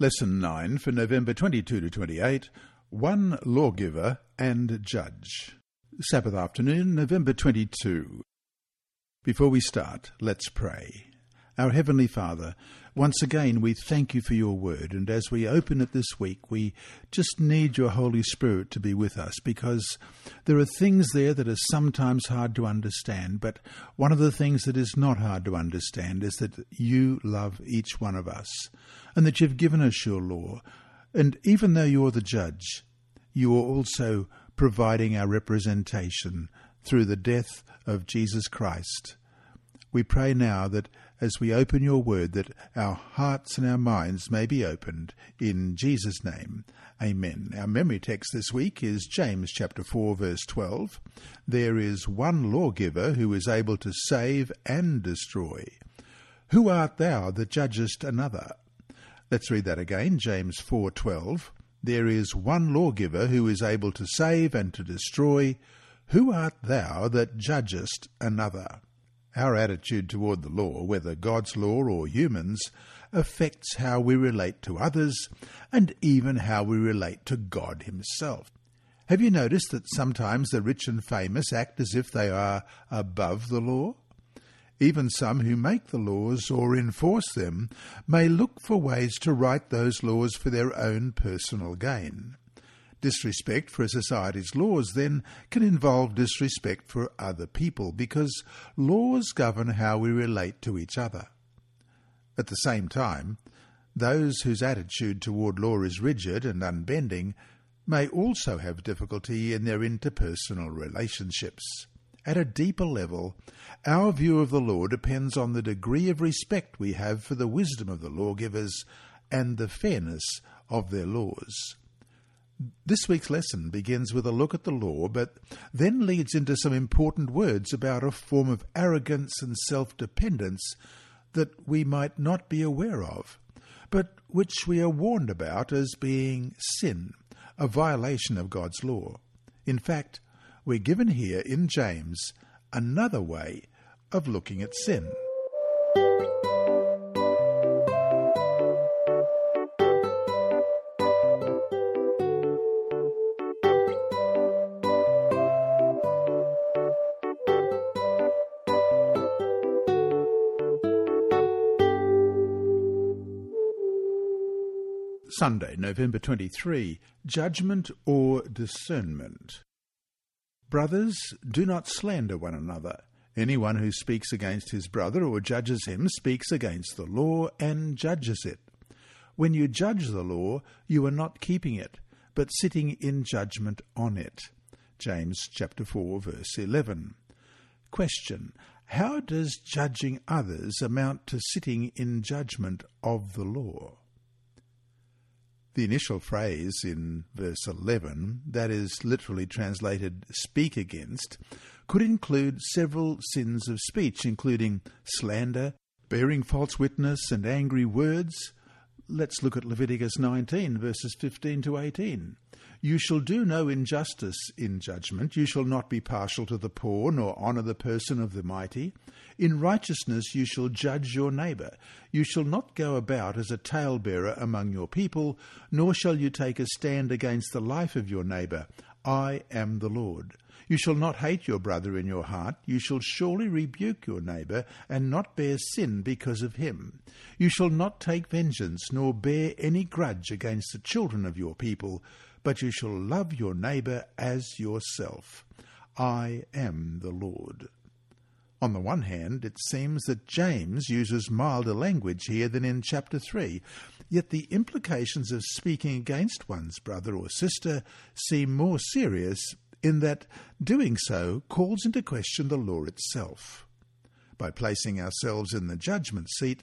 Lesson 9 for November 22 to 28 One Lawgiver and Judge. Sabbath afternoon, November 22. Before we start, let's pray. Our Heavenly Father, once again we thank you for your word, and as we open it this week, we just need your Holy Spirit to be with us because there are things there that are sometimes hard to understand, but one of the things that is not hard to understand is that you love each one of us, and that you've given us your law, and even though you're the judge, you are also providing our representation through the death of Jesus Christ. We pray now that as we open your word, that our hearts and our minds may be opened. In Jesus' name, amen. Our memory text this week is James chapter 4, verse 12. There is one lawgiver who is able to save and destroy. Who art thou that judgest another? Let's read that again, James 4:12. There is one lawgiver who is able to save and to destroy. Who art thou that judgest another? Our attitude toward the law, whether God's law or humans, affects how we relate to others and even how we relate to God Himself. Have you noticed that sometimes the rich and famous act as if they are above the law? Even some who make the laws or enforce them may look for ways to write those laws for their own personal gain. Disrespect for a society's laws then can involve disrespect for other people because laws govern how we relate to each other. At the same time, those whose attitude toward law is rigid and unbending may also have difficulty in their interpersonal relationships. At a deeper level, our view of the law depends on the degree of respect we have for the wisdom of the lawgivers and the fairness of their laws. This week's lesson begins with a look at the law, but then leads into some important words about a form of arrogance and self dependence that we might not be aware of, but which we are warned about as being sin, a violation of God's law. In fact, we're given here in James another way of looking at sin. Sunday, November 23 Judgment or Discernment. Brothers, do not slander one another. Anyone who speaks against his brother or judges him speaks against the law and judges it. When you judge the law, you are not keeping it, but sitting in judgment on it. James chapter 4 verse 11. Question: How does judging others amount to sitting in judgment of the law? The initial phrase in verse 11, that is literally translated speak against, could include several sins of speech, including slander, bearing false witness, and angry words. Let's look at Leviticus 19, verses 15 to 18. You shall do no injustice in judgment. You shall not be partial to the poor, nor honour the person of the mighty. In righteousness you shall judge your neighbour. You shall not go about as a talebearer among your people, nor shall you take a stand against the life of your neighbour. I am the Lord. You shall not hate your brother in your heart. You shall surely rebuke your neighbour, and not bear sin because of him. You shall not take vengeance, nor bear any grudge against the children of your people but you shall love your neighbour as yourself. I am the Lord. On the one hand, it seems that James uses milder language here than in chapter 3, yet the implications of speaking against one's brother or sister seem more serious in that doing so calls into question the law itself. By placing ourselves in the judgment seat,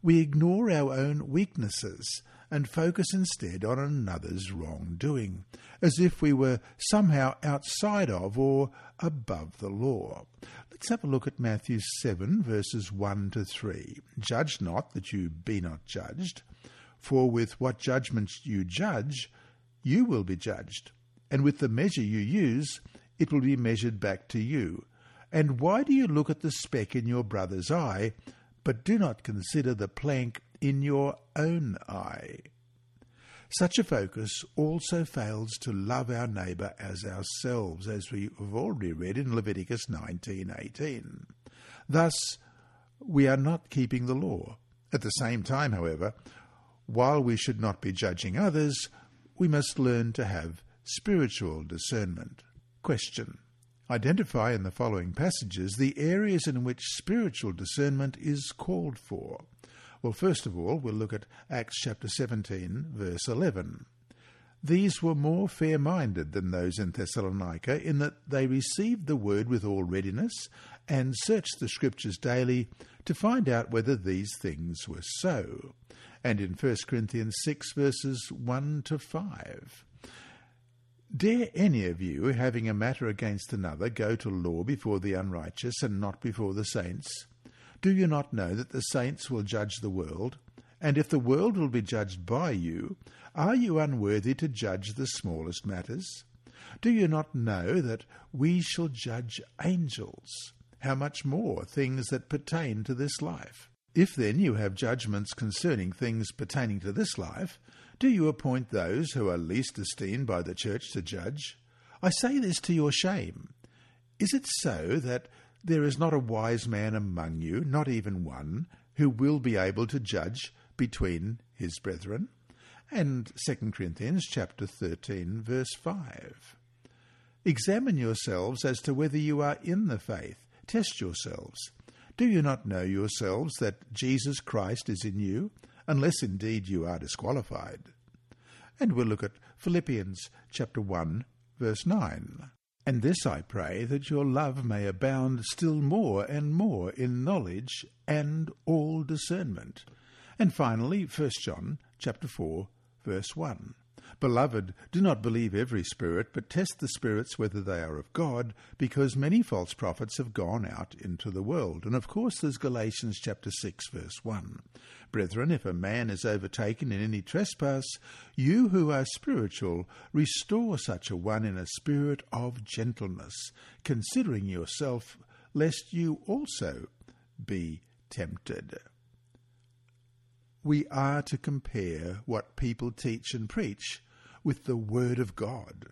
we ignore our own weaknesses and focus instead on another's wrongdoing, as if we were somehow outside of or above the law. Let's have a look at Matthew 7, verses 1 to 3. Judge not that you be not judged, for with what judgment you judge, you will be judged, and with the measure you use, it will be measured back to you. And why do you look at the speck in your brother's eye, but do not consider the plank in your own eye. Such a focus also fails to love our neighbour as ourselves, as we have already read in Leviticus 19:18. Thus, we are not keeping the law. At the same time, however, while we should not be judging others, we must learn to have spiritual discernment. Question. Identify in the following passages the areas in which spiritual discernment is called for. Well, first of all, we'll look at Acts chapter 17, verse 11. These were more fair minded than those in Thessalonica, in that they received the word with all readiness, and searched the Scriptures daily to find out whether these things were so. And in 1 Corinthians 6, verses 1 to 5. Dare any of you, having a matter against another, go to law before the unrighteous and not before the saints? Do you not know that the saints will judge the world? And if the world will be judged by you, are you unworthy to judge the smallest matters? Do you not know that we shall judge angels? How much more things that pertain to this life? If then you have judgments concerning things pertaining to this life, do you appoint those who are least esteemed by the church to judge? I say this to your shame. Is it so that there is not a wise man among you, not even one, who will be able to judge between his brethren. And 2 Corinthians chapter 13 verse 5. Examine yourselves as to whether you are in the faith. Test yourselves. Do you not know yourselves that Jesus Christ is in you, unless indeed you are disqualified? And we'll look at Philippians chapter 1 verse 9. And this I pray, that your love may abound still more and more in knowledge and all discernment. And finally, 1 John chapter 4, verse 1. Beloved, do not believe every spirit, but test the spirits whether they are of God, because many false prophets have gone out into the world. And of course, there's Galatians chapter 6, verse 1. Brethren, if a man is overtaken in any trespass, you who are spiritual, restore such a one in a spirit of gentleness, considering yourself, lest you also be tempted we are to compare what people teach and preach with the Word of God.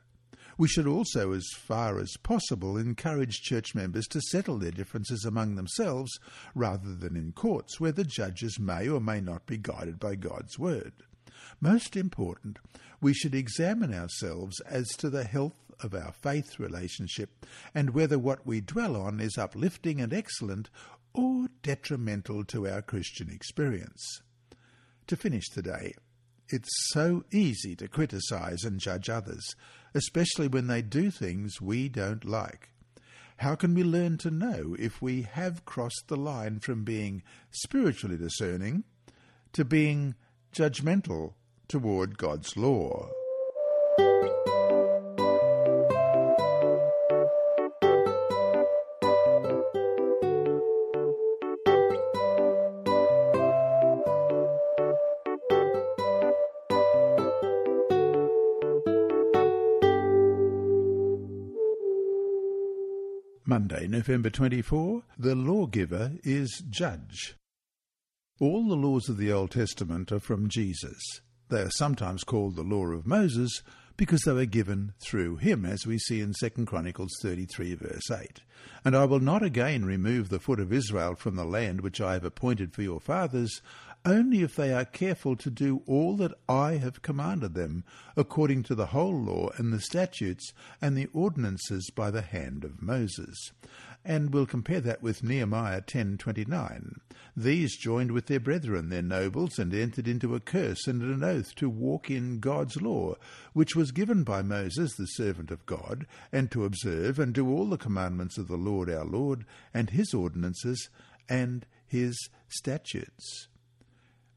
We should also, as far as possible, encourage church members to settle their differences among themselves rather than in courts where the judges may or may not be guided by God's Word. Most important, we should examine ourselves as to the health of our faith relationship and whether what we dwell on is uplifting and excellent or detrimental to our Christian experience. To finish today, it's so easy to criticize and judge others, especially when they do things we don't like. How can we learn to know if we have crossed the line from being spiritually discerning to being judgmental toward God's law? November 24, the lawgiver is judge. All the laws of the Old Testament are from Jesus. They are sometimes called the law of Moses because they were given through him, as we see in 2 Chronicles 33, verse 8. And I will not again remove the foot of Israel from the land which I have appointed for your fathers, only if they are careful to do all that I have commanded them, according to the whole law and the statutes and the ordinances by the hand of Moses. And we'll compare that with Nehemiah 10:29. These joined with their brethren, their nobles, and entered into a curse and an oath to walk in God's law, which was given by Moses, the servant of God, and to observe and do all the commandments of the Lord our Lord, and his ordinances, and his statutes.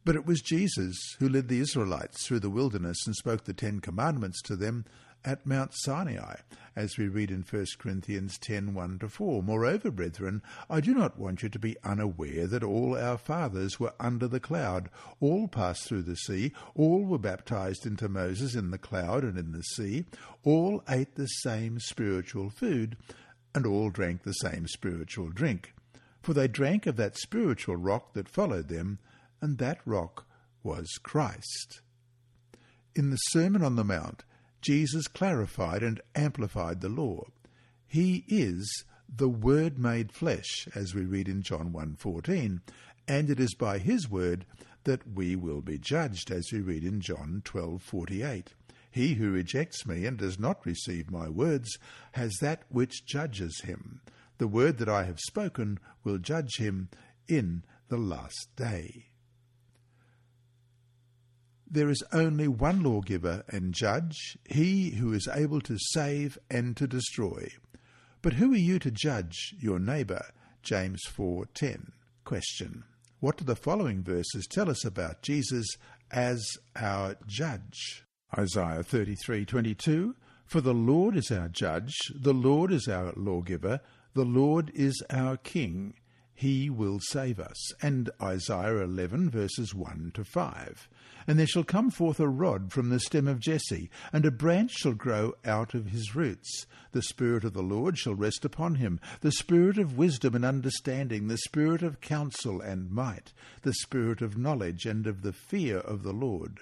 But it was Jesus who led the Israelites through the wilderness and spoke the Ten Commandments to them at Mount Sinai, as we read in 1 Corinthians 10 1 4. Moreover, brethren, I do not want you to be unaware that all our fathers were under the cloud, all passed through the sea, all were baptized into Moses in the cloud and in the sea, all ate the same spiritual food, and all drank the same spiritual drink. For they drank of that spiritual rock that followed them and that rock was Christ. In the Sermon on the Mount, Jesus clarified and amplified the law. He is the Word made flesh, as we read in John 1.14, and it is by his word that we will be judged, as we read in John 12:48. He who rejects me and does not receive my words has that which judges him. The word that I have spoken will judge him in the last day. There is only one lawgiver and judge, he who is able to save and to destroy. But who are you to judge your neighbour? James 4:10. Question: What do the following verses tell us about Jesus as our judge? Isaiah 33:22 For the Lord is our judge, the Lord is our lawgiver, the Lord is our king he will save us. And Isaiah 11 verses 1 to 5. And there shall come forth a rod from the stem of Jesse, and a branch shall grow out of his roots. The Spirit of the Lord shall rest upon him, the Spirit of wisdom and understanding, the Spirit of counsel and might, the Spirit of knowledge and of the fear of the Lord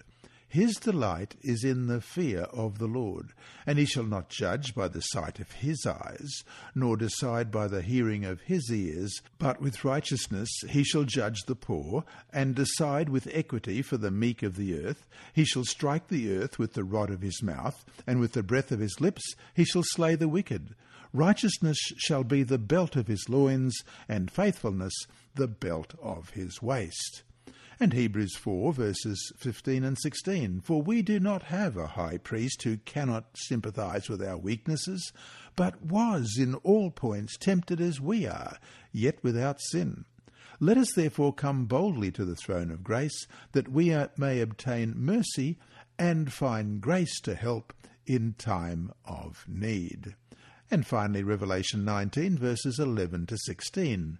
his delight is in the fear of the Lord, and he shall not judge by the sight of his eyes, nor decide by the hearing of his ears, but with righteousness he shall judge the poor, and decide with equity for the meek of the earth. He shall strike the earth with the rod of his mouth, and with the breath of his lips he shall slay the wicked. Righteousness shall be the belt of his loins, and faithfulness the belt of his waist and Hebrews 4 verses 15 and 16. For we do not have a high priest who cannot sympathize with our weaknesses, but was in all points tempted as we are, yet without sin. Let us therefore come boldly to the throne of grace, that we may obtain mercy and find grace to help in time of need. And finally, Revelation 19, verses 11 to 16.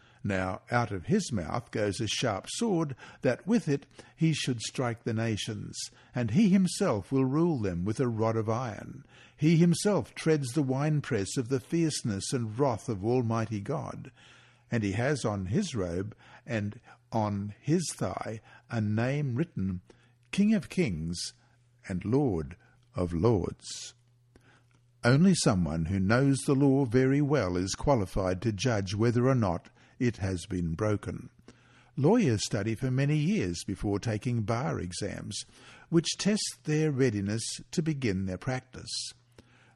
Now out of his mouth goes a sharp sword, that with it he should strike the nations, and he himself will rule them with a rod of iron. He himself treads the winepress of the fierceness and wrath of Almighty God. And he has on his robe and on his thigh a name written, King of Kings and Lord of Lords. Only someone who knows the law very well is qualified to judge whether or not it has been broken. Lawyers study for many years before taking bar exams, which test their readiness to begin their practice.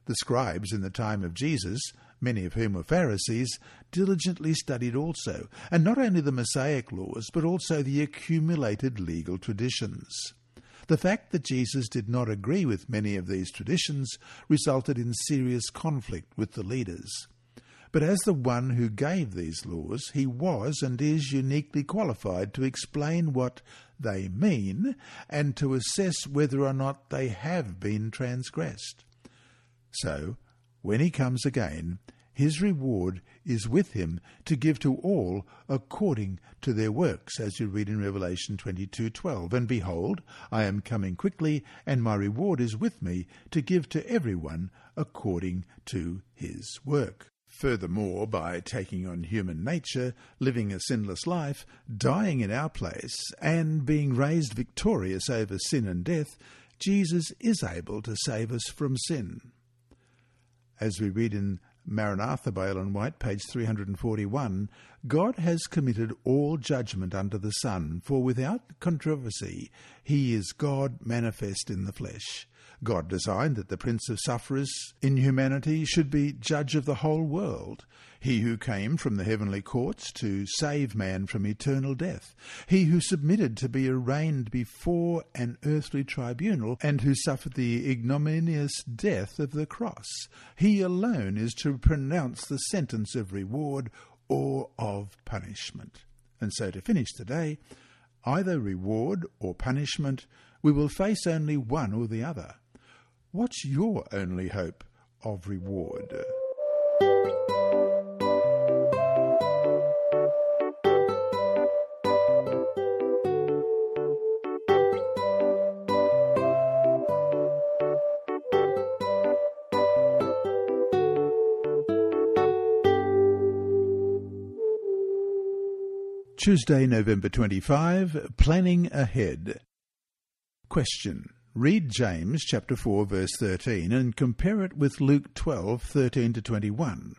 The scribes in the time of Jesus, many of whom were Pharisees, diligently studied also, and not only the Mosaic laws, but also the accumulated legal traditions. The fact that Jesus did not agree with many of these traditions resulted in serious conflict with the leaders. But as the one who gave these laws, he was and is uniquely qualified to explain what they mean and to assess whether or not they have been transgressed. So, when he comes again, his reward is with him to give to all according to their works, as you read in Revelation 22:12. And behold, I am coming quickly, and my reward is with me to give to everyone according to his work. Furthermore, by taking on human nature, living a sinless life, dying in our place, and being raised victorious over sin and death, Jesus is able to save us from sin. As we read in Maranatha by Ellen White, page 341, God has committed all judgment under the sun, for without controversy he is God manifest in the flesh. God designed that the Prince of Sufferers in humanity should be judge of the whole world, he who came from the heavenly courts to save man from eternal death, he who submitted to be arraigned before an earthly tribunal, and who suffered the ignominious death of the cross. He alone is to pronounce the sentence of reward or of punishment. And so to finish today, either reward or punishment we will face only one or the other. What's your only hope of reward? Tuesday, November 25, Planning Ahead. Question. Read James chapter 4 verse 13 and compare it with Luke 12:13 to 21.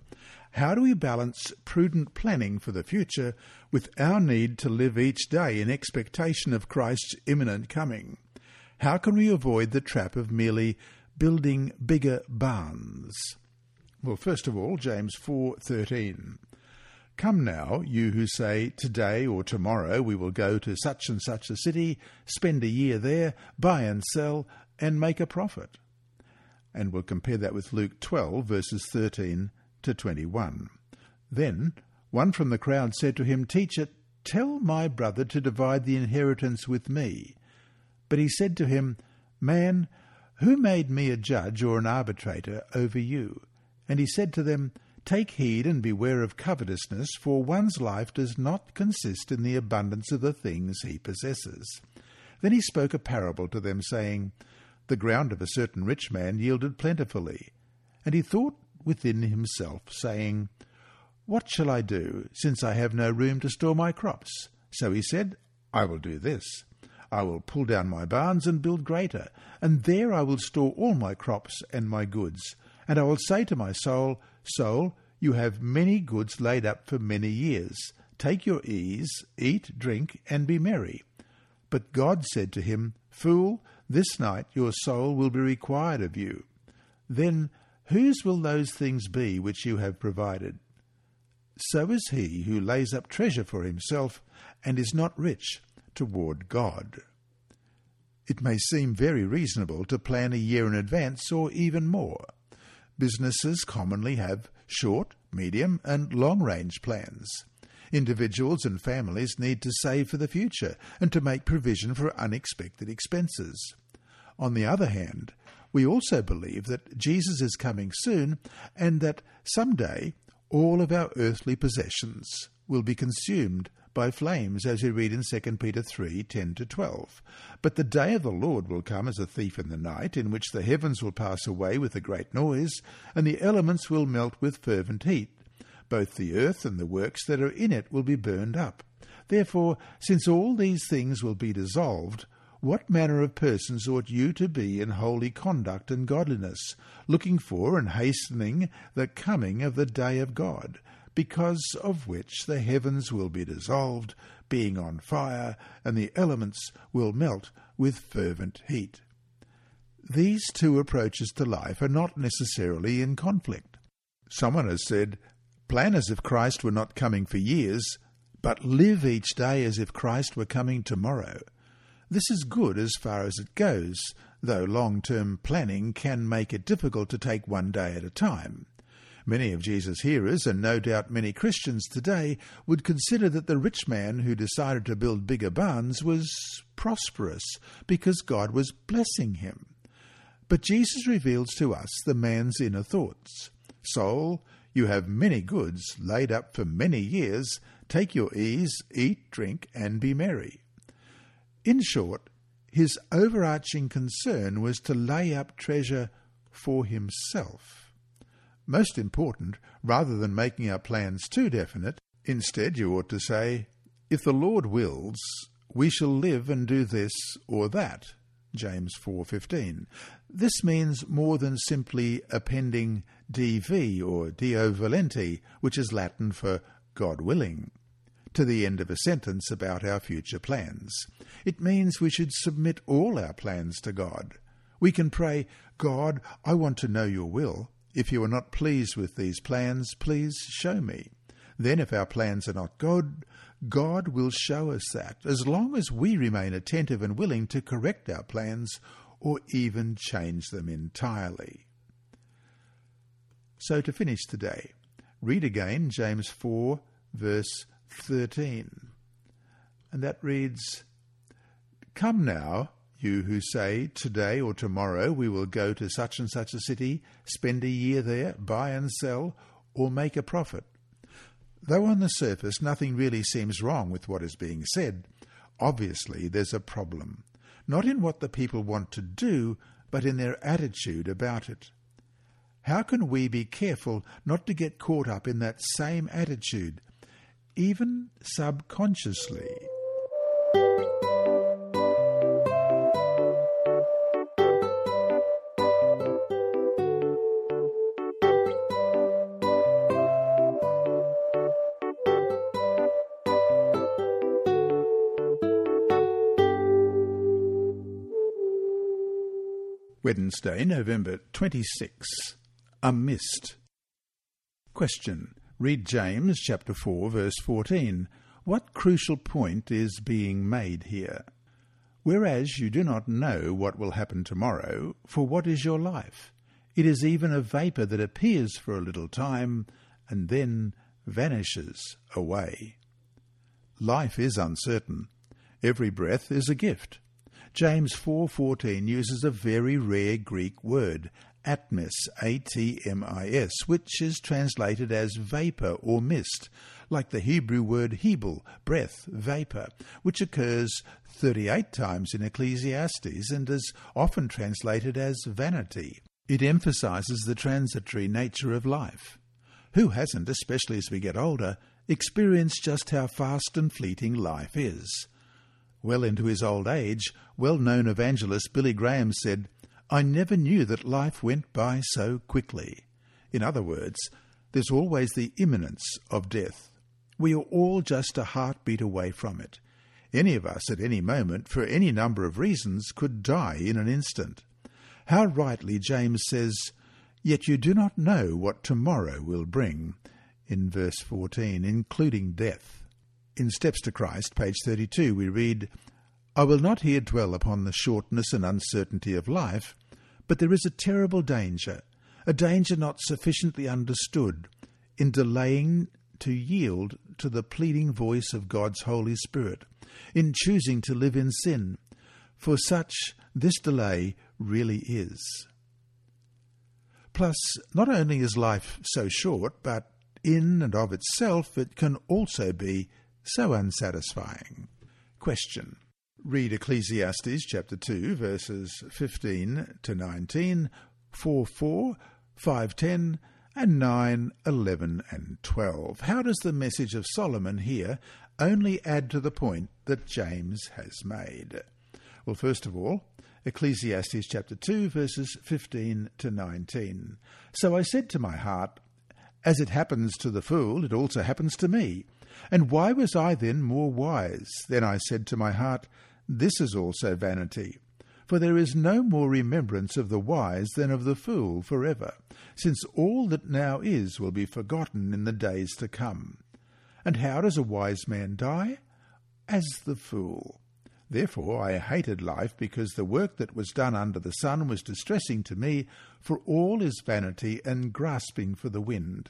How do we balance prudent planning for the future with our need to live each day in expectation of Christ's imminent coming? How can we avoid the trap of merely building bigger barns? Well, first of all, James 4:13. Come now, you who say, Today or tomorrow we will go to such and such a city, spend a year there, buy and sell, and make a profit. And we'll compare that with Luke 12, verses 13 to 21. Then one from the crowd said to him, Teacher, tell my brother to divide the inheritance with me. But he said to him, Man, who made me a judge or an arbitrator over you? And he said to them, Take heed and beware of covetousness, for one's life does not consist in the abundance of the things he possesses. Then he spoke a parable to them, saying, The ground of a certain rich man yielded plentifully. And he thought within himself, saying, What shall I do, since I have no room to store my crops? So he said, I will do this. I will pull down my barns and build greater, and there I will store all my crops and my goods. And I will say to my soul, Soul, you have many goods laid up for many years. Take your ease, eat, drink, and be merry. But God said to him, Fool, this night your soul will be required of you. Then whose will those things be which you have provided? So is he who lays up treasure for himself and is not rich toward God. It may seem very reasonable to plan a year in advance or even more. Businesses commonly have short, medium, and long range plans. Individuals and families need to save for the future and to make provision for unexpected expenses. On the other hand, we also believe that Jesus is coming soon and that someday all of our earthly possessions will be consumed by flames, as we read in 2 Peter 3 10 to 12. But the day of the Lord will come as a thief in the night, in which the heavens will pass away with a great noise, and the elements will melt with fervent heat. Both the earth and the works that are in it will be burned up. Therefore, since all these things will be dissolved, what manner of persons ought you to be in holy conduct and godliness, looking for and hastening the coming of the day of God, because of which the heavens will be dissolved, being on fire, and the elements will melt with fervent heat. These two approaches to life are not necessarily in conflict. Someone has said, Plan as if Christ were not coming for years, but live each day as if Christ were coming tomorrow. This is good as far as it goes, though long term planning can make it difficult to take one day at a time. Many of Jesus' hearers, and no doubt many Christians today, would consider that the rich man who decided to build bigger barns was prosperous because God was blessing him. But Jesus reveals to us the man's inner thoughts. Soul, you have many goods laid up for many years. Take your ease, eat, drink, and be merry. In short, his overarching concern was to lay up treasure for himself. Most important, rather than making our plans too definite, instead you ought to say, If the Lord wills, we shall live and do this or that. James 4:15. This means more than simply appending DV or Deo volente, which is Latin for God willing, to the end of a sentence about our future plans. It means we should submit all our plans to God. We can pray, God, I want to know your will, if you are not pleased with these plans, please show me. Then, if our plans are not good, God will show us that, as long as we remain attentive and willing to correct our plans or even change them entirely. So, to finish today, read again James 4, verse 13. And that reads Come now, You who say, Today or tomorrow we will go to such and such a city, spend a year there, buy and sell, or make a profit. Though on the surface nothing really seems wrong with what is being said, obviously there's a problem. Not in what the people want to do, but in their attitude about it. How can we be careful not to get caught up in that same attitude, even subconsciously? Wednesday, November 26. A mist. Question. Read James chapter 4 verse 14. What crucial point is being made here? Whereas you do not know what will happen tomorrow, for what is your life? It is even a vapour that appears for a little time and then vanishes away. Life is uncertain. Every breath is a gift. James 4.14 uses a very rare Greek word, atmis, A-T-M-I-S, which is translated as vapour or mist, like the Hebrew word hebel, breath, vapour, which occurs 38 times in Ecclesiastes and is often translated as vanity. It emphasizes the transitory nature of life. Who hasn't, especially as we get older, experienced just how fast and fleeting life is? Well into his old age, well-known evangelist Billy Graham said, I never knew that life went by so quickly. In other words, there's always the imminence of death. We are all just a heartbeat away from it. Any of us at any moment, for any number of reasons, could die in an instant. How rightly James says, Yet you do not know what tomorrow will bring, in verse 14, including death. In Steps to Christ, page 32, we read, I will not here dwell upon the shortness and uncertainty of life, but there is a terrible danger, a danger not sufficiently understood, in delaying to yield to the pleading voice of God's Holy Spirit, in choosing to live in sin. For such, this delay really is. Plus, not only is life so short, but in and of itself it can also be so unsatisfying. Question. Read Ecclesiastes chapter 2 verses 15 to 19, 4 4, 5 10, and 9, 11, and 12. How does the message of Solomon here only add to the point that James has made? Well, first of all, Ecclesiastes chapter 2 verses 15 to 19. So I said to my heart, As it happens to the fool, it also happens to me. And why was I then more wise? Then I said to my heart, This is also vanity. For there is no more remembrance of the wise than of the fool for ever, since all that now is will be forgotten in the days to come. And how does a wise man die? As the fool. Therefore I hated life, because the work that was done under the sun was distressing to me, for all is vanity and grasping for the wind.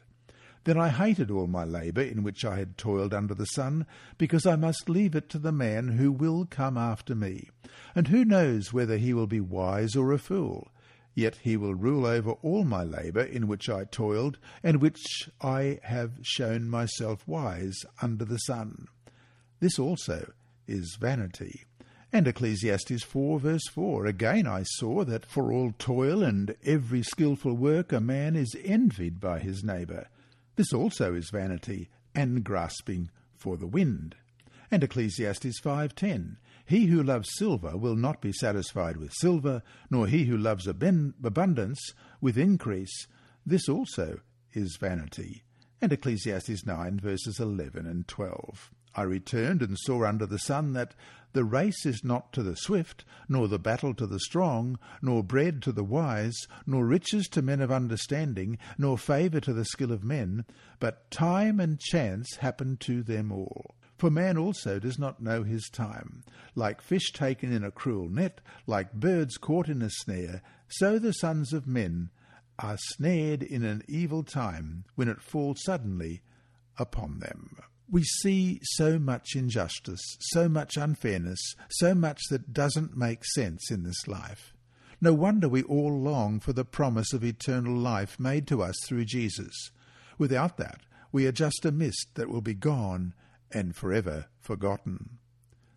Then I hated all my labour in which I had toiled under the sun, because I must leave it to the man who will come after me. And who knows whether he will be wise or a fool? Yet he will rule over all my labour in which I toiled, and which I have shown myself wise under the sun. This also is vanity. And Ecclesiastes 4 verse 4, Again I saw that for all toil and every skilful work a man is envied by his neighbour. This also is vanity and grasping for the wind. And Ecclesiastes 5.10, He who loves silver will not be satisfied with silver, nor he who loves abundance with increase. This also is vanity. And Ecclesiastes 9 verses 11 and 12. I returned and saw under the sun that the race is not to the swift, nor the battle to the strong, nor bread to the wise, nor riches to men of understanding, nor favour to the skill of men, but time and chance happen to them all. For man also does not know his time. Like fish taken in a cruel net, like birds caught in a snare, so the sons of men are snared in an evil time when it falls suddenly upon them. We see so much injustice, so much unfairness, so much that doesn't make sense in this life. No wonder we all long for the promise of eternal life made to us through Jesus. Without that, we are just a mist that will be gone and forever forgotten.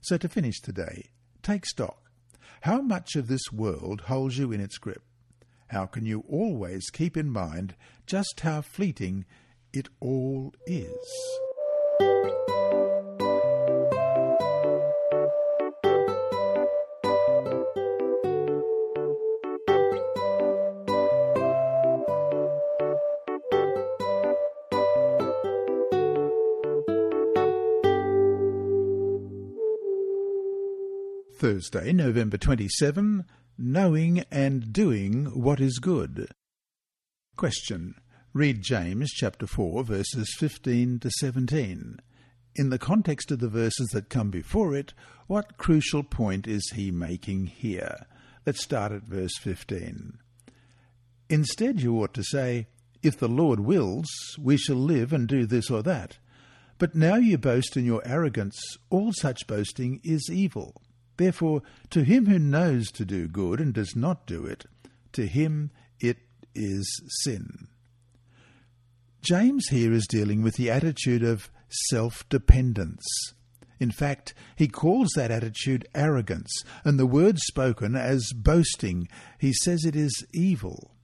So to finish today, take stock. How much of this world holds you in its grip? How can you always keep in mind just how fleeting it all is? Thursday, November 27, Knowing and Doing What is Good. Question. Read James chapter 4 verses 15 to 17. In the context of the verses that come before it, what crucial point is he making here? Let's start at verse 15. Instead, you ought to say, If the Lord wills, we shall live and do this or that. But now you boast in your arrogance. All such boasting is evil. Therefore, to him who knows to do good and does not do it, to him it is sin. James here is dealing with the attitude of self dependence. In fact, he calls that attitude arrogance, and the word spoken as boasting. He says it is evil.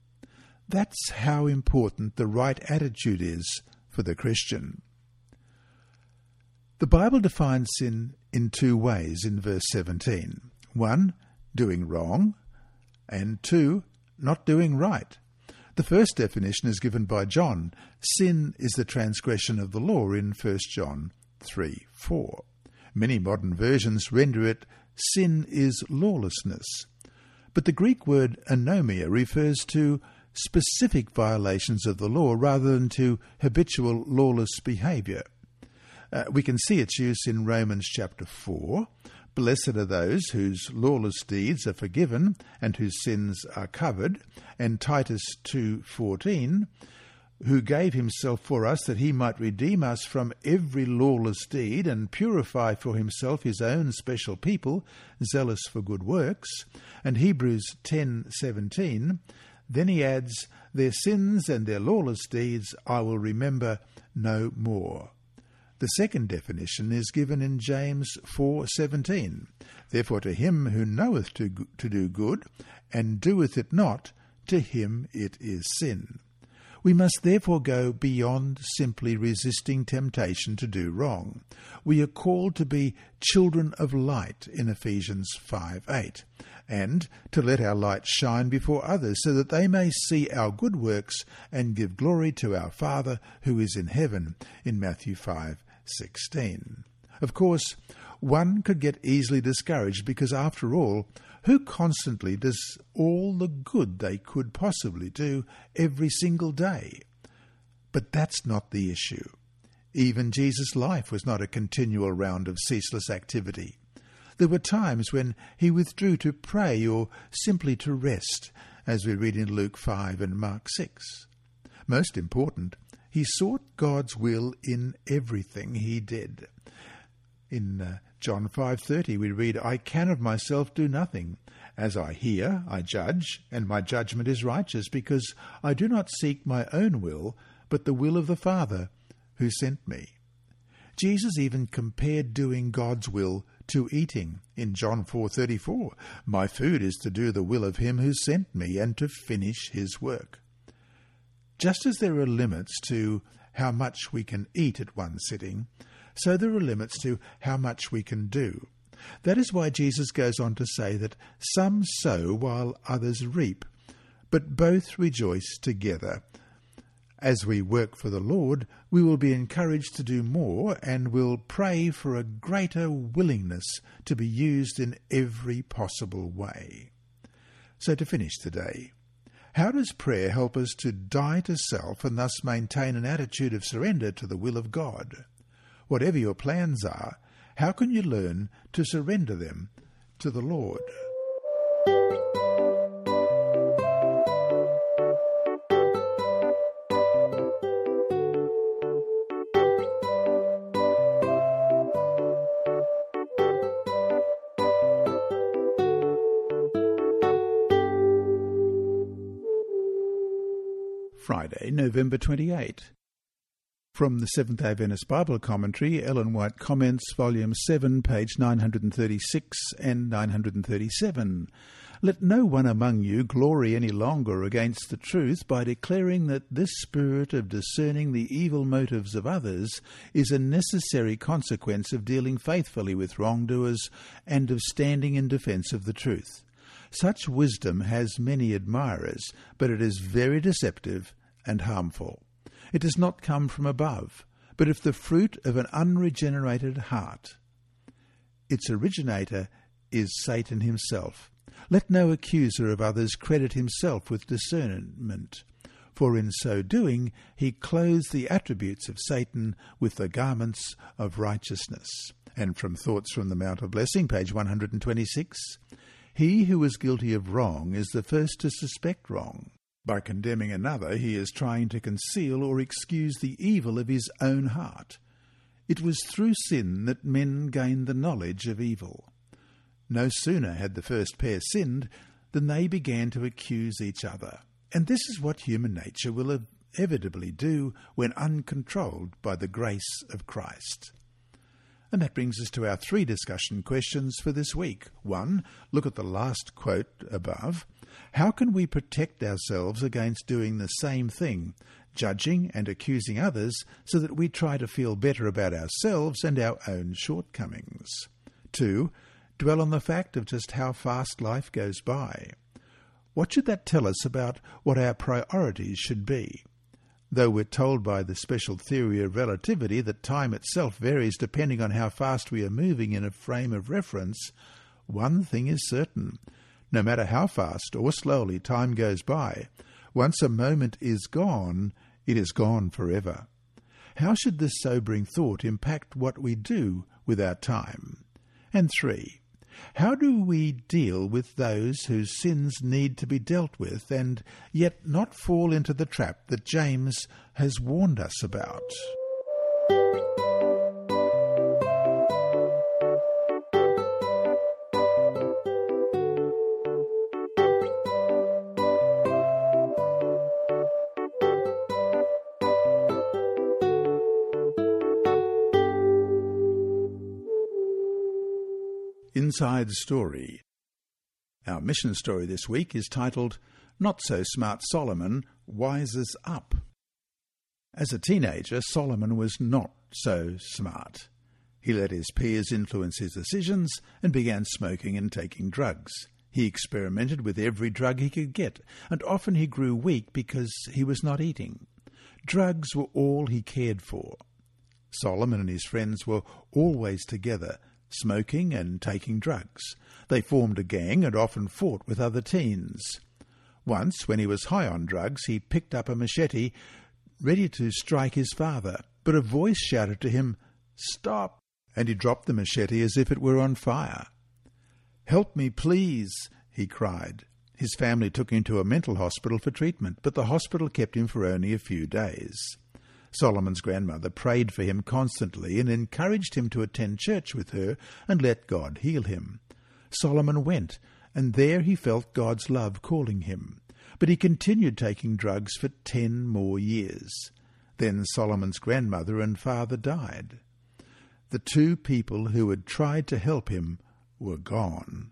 That's how important the right attitude is for the Christian. The Bible defines sin in two ways in verse 17. One, doing wrong, and two, not doing right. The first definition is given by John. Sin is the transgression of the law in 1 John 3 4. Many modern versions render it sin is lawlessness. But the Greek word anomia refers to specific violations of the law rather than to habitual lawless behaviour. Uh, we can see its use in Romans chapter 4, Blessed are those whose lawless deeds are forgiven and whose sins are covered, and Titus 2:14, who gave himself for us that he might redeem us from every lawless deed and purify for himself his own special people, zealous for good works, and Hebrews 10:17, then he adds, their sins and their lawless deeds I will remember no more. The second definition is given in James 4:17. Therefore to him who knoweth to, to do good and doeth it not, to him it is sin. We must therefore go beyond simply resisting temptation to do wrong. We are called to be children of light in Ephesians 5:8, and to let our light shine before others so that they may see our good works and give glory to our Father who is in heaven in Matthew 5 16. Of course, one could get easily discouraged because, after all, who constantly does all the good they could possibly do every single day? But that's not the issue. Even Jesus' life was not a continual round of ceaseless activity. There were times when he withdrew to pray or simply to rest, as we read in Luke 5 and Mark 6. Most important, he sought God's will in everything he did. In uh, John 5:30 we read, "I can of myself do nothing. As I hear, I judge, and my judgment is righteous, because I do not seek my own will, but the will of the Father who sent me." Jesus even compared doing God's will to eating. In John 4:34, "My food is to do the will of him who sent me and to finish his work." Just as there are limits to how much we can eat at one sitting, so there are limits to how much we can do. That is why Jesus goes on to say that some sow while others reap, but both rejoice together. As we work for the Lord, we will be encouraged to do more and will pray for a greater willingness to be used in every possible way. So, to finish today, how does prayer help us to die to self and thus maintain an attitude of surrender to the will of God? Whatever your plans are, how can you learn to surrender them to the Lord? Friday, November 28. From the Seventh day Adventist Bible Commentary, Ellen White Comments, Volume 7, page 936 and 937. Let no one among you glory any longer against the truth by declaring that this spirit of discerning the evil motives of others is a necessary consequence of dealing faithfully with wrongdoers and of standing in defence of the truth. Such wisdom has many admirers, but it is very deceptive and harmful. It does not come from above, but of the fruit of an unregenerated heart. Its originator is Satan himself. Let no accuser of others credit himself with discernment, for in so doing he clothes the attributes of Satan with the garments of righteousness. And from Thoughts from the Mount of Blessing, page 126, he who is guilty of wrong is the first to suspect wrong. By condemning another, he is trying to conceal or excuse the evil of his own heart. It was through sin that men gained the knowledge of evil. No sooner had the first pair sinned than they began to accuse each other. And this is what human nature will inevitably do when uncontrolled by the grace of Christ. And that brings us to our three discussion questions for this week. One, look at the last quote above. How can we protect ourselves against doing the same thing, judging and accusing others, so that we try to feel better about ourselves and our own shortcomings? Two, dwell on the fact of just how fast life goes by. What should that tell us about what our priorities should be? Though we're told by the special theory of relativity that time itself varies depending on how fast we are moving in a frame of reference, one thing is certain. No matter how fast or slowly time goes by, once a moment is gone, it is gone forever. How should this sobering thought impact what we do with our time? And three, how do we deal with those whose sins need to be dealt with and yet not fall into the trap that James has warned us about? Inside Story. Our mission story this week is titled Not So Smart Solomon Wises Up. As a teenager, Solomon was not so smart. He let his peers influence his decisions and began smoking and taking drugs. He experimented with every drug he could get, and often he grew weak because he was not eating. Drugs were all he cared for. Solomon and his friends were always together, smoking and taking drugs. They formed a gang and often fought with other teens. Once, when he was high on drugs, he picked up a machete, ready to strike his father, but a voice shouted to him, Stop! and he dropped the machete as if it were on fire. Help me, please, he cried. His family took him to a mental hospital for treatment, but the hospital kept him for only a few days. Solomon's grandmother prayed for him constantly and encouraged him to attend church with her and let God heal him. Solomon went, and there he felt God's love calling him. But he continued taking drugs for ten more years. Then Solomon's grandmother and father died. The two people who had tried to help him were gone.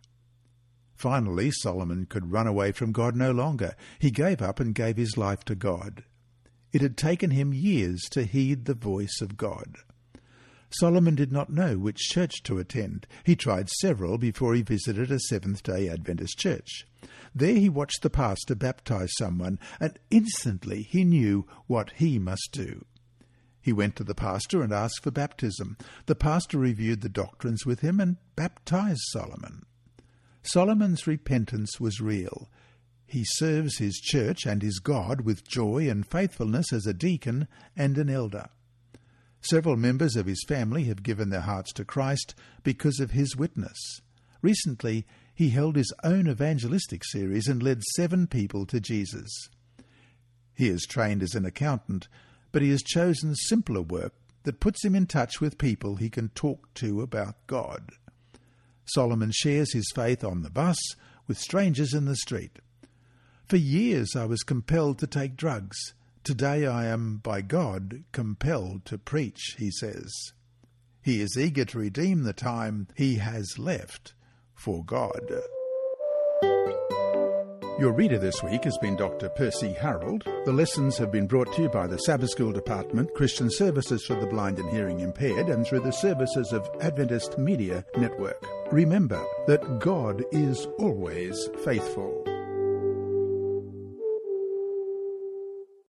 Finally, Solomon could run away from God no longer. He gave up and gave his life to God. It had taken him years to heed the voice of God. Solomon did not know which church to attend. He tried several before he visited a Seventh day Adventist church. There he watched the pastor baptize someone, and instantly he knew what he must do. He went to the pastor and asked for baptism. The pastor reviewed the doctrines with him and baptized Solomon. Solomon's repentance was real. He serves his church and his God with joy and faithfulness as a deacon and an elder. Several members of his family have given their hearts to Christ because of his witness. Recently, he held his own evangelistic series and led seven people to Jesus. He is trained as an accountant, but he has chosen simpler work that puts him in touch with people he can talk to about God. Solomon shares his faith on the bus with strangers in the street. For years I was compelled to take drugs, Today I am by God compelled to preach, he says. He is eager to redeem the time he has left for God. Your reader this week has been Dr. Percy Harold. The lessons have been brought to you by the Sabbath School Department, Christian Services for the Blind and Hearing Impaired, and through the services of Adventist Media Network. Remember that God is always faithful.